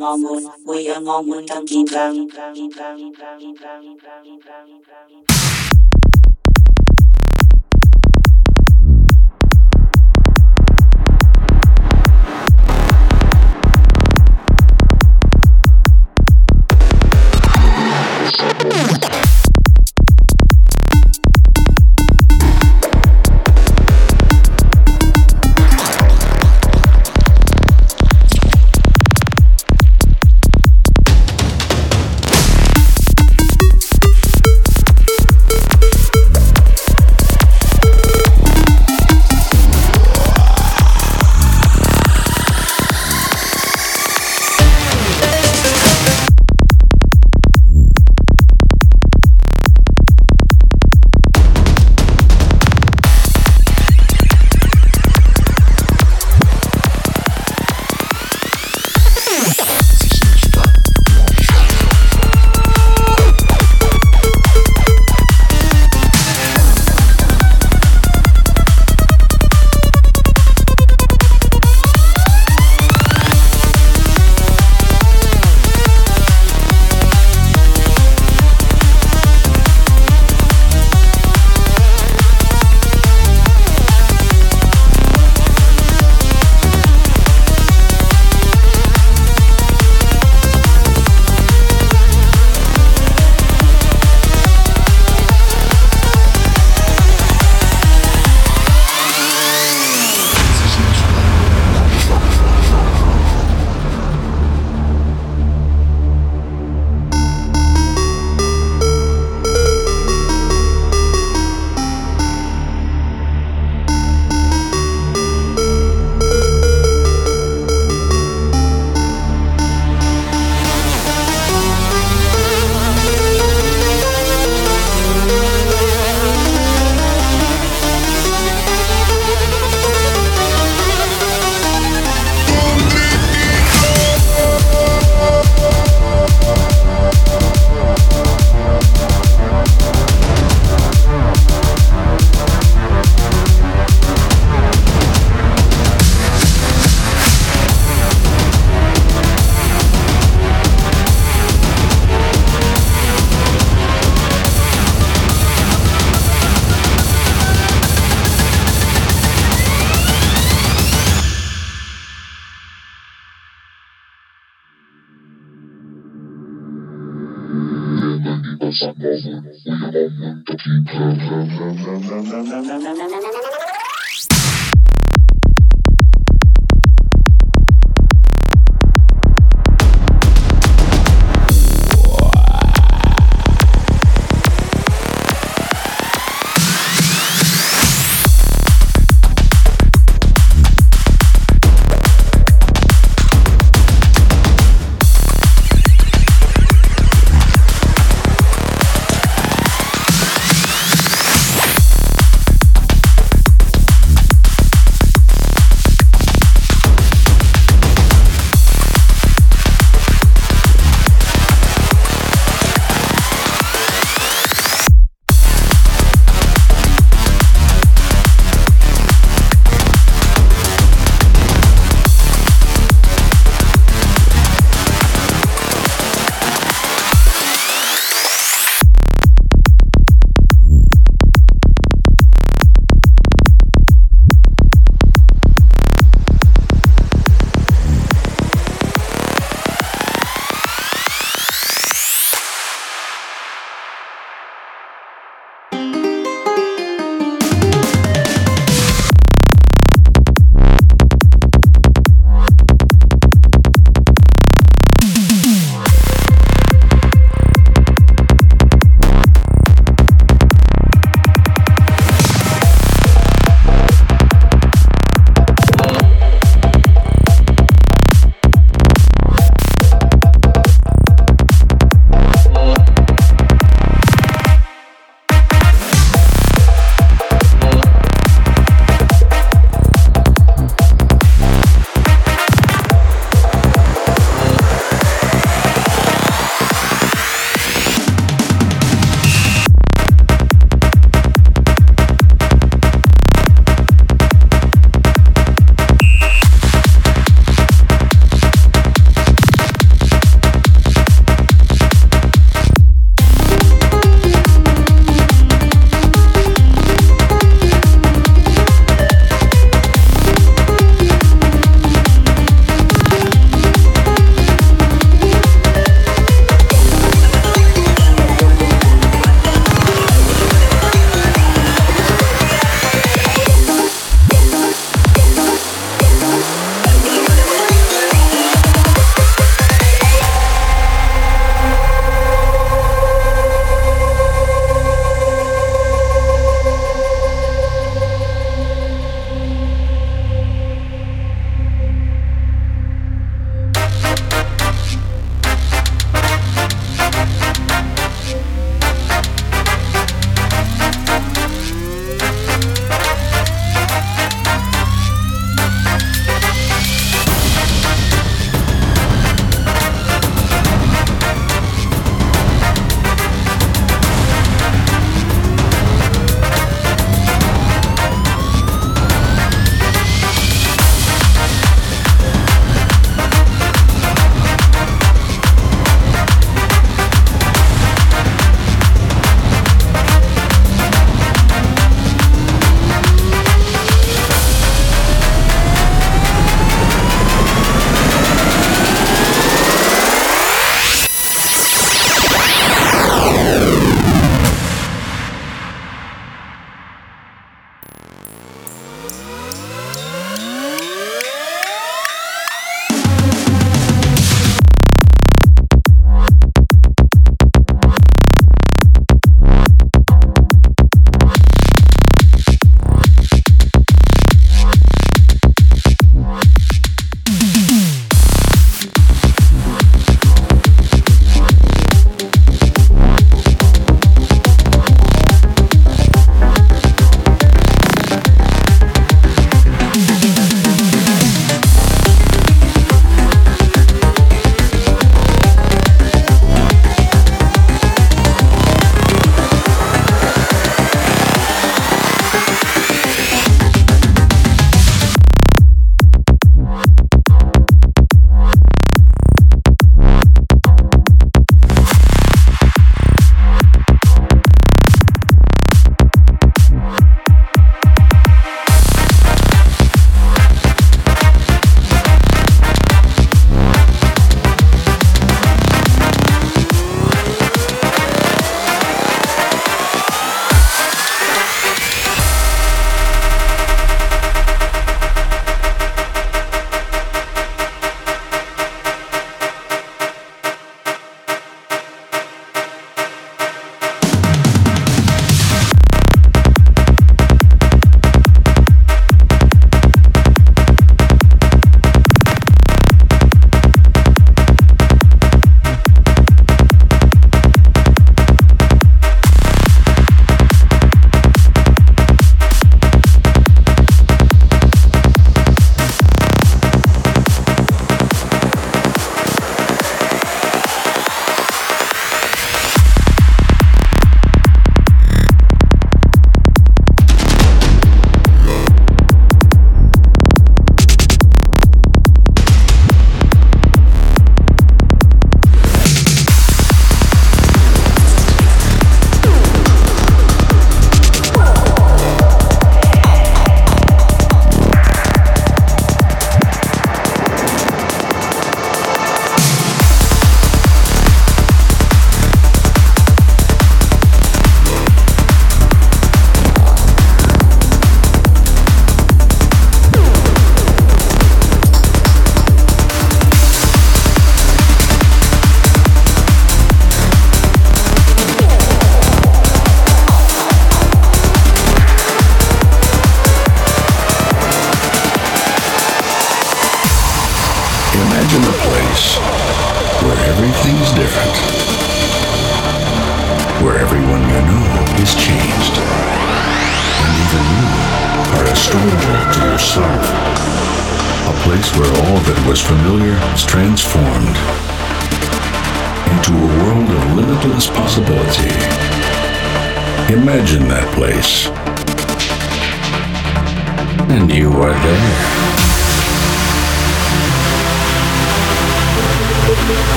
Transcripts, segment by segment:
nomon, we among tankin, tankin, tankin, tankin, tankin, tankin, Cause I'm over, we are on the peak.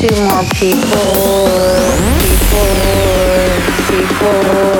Two more people. People, people,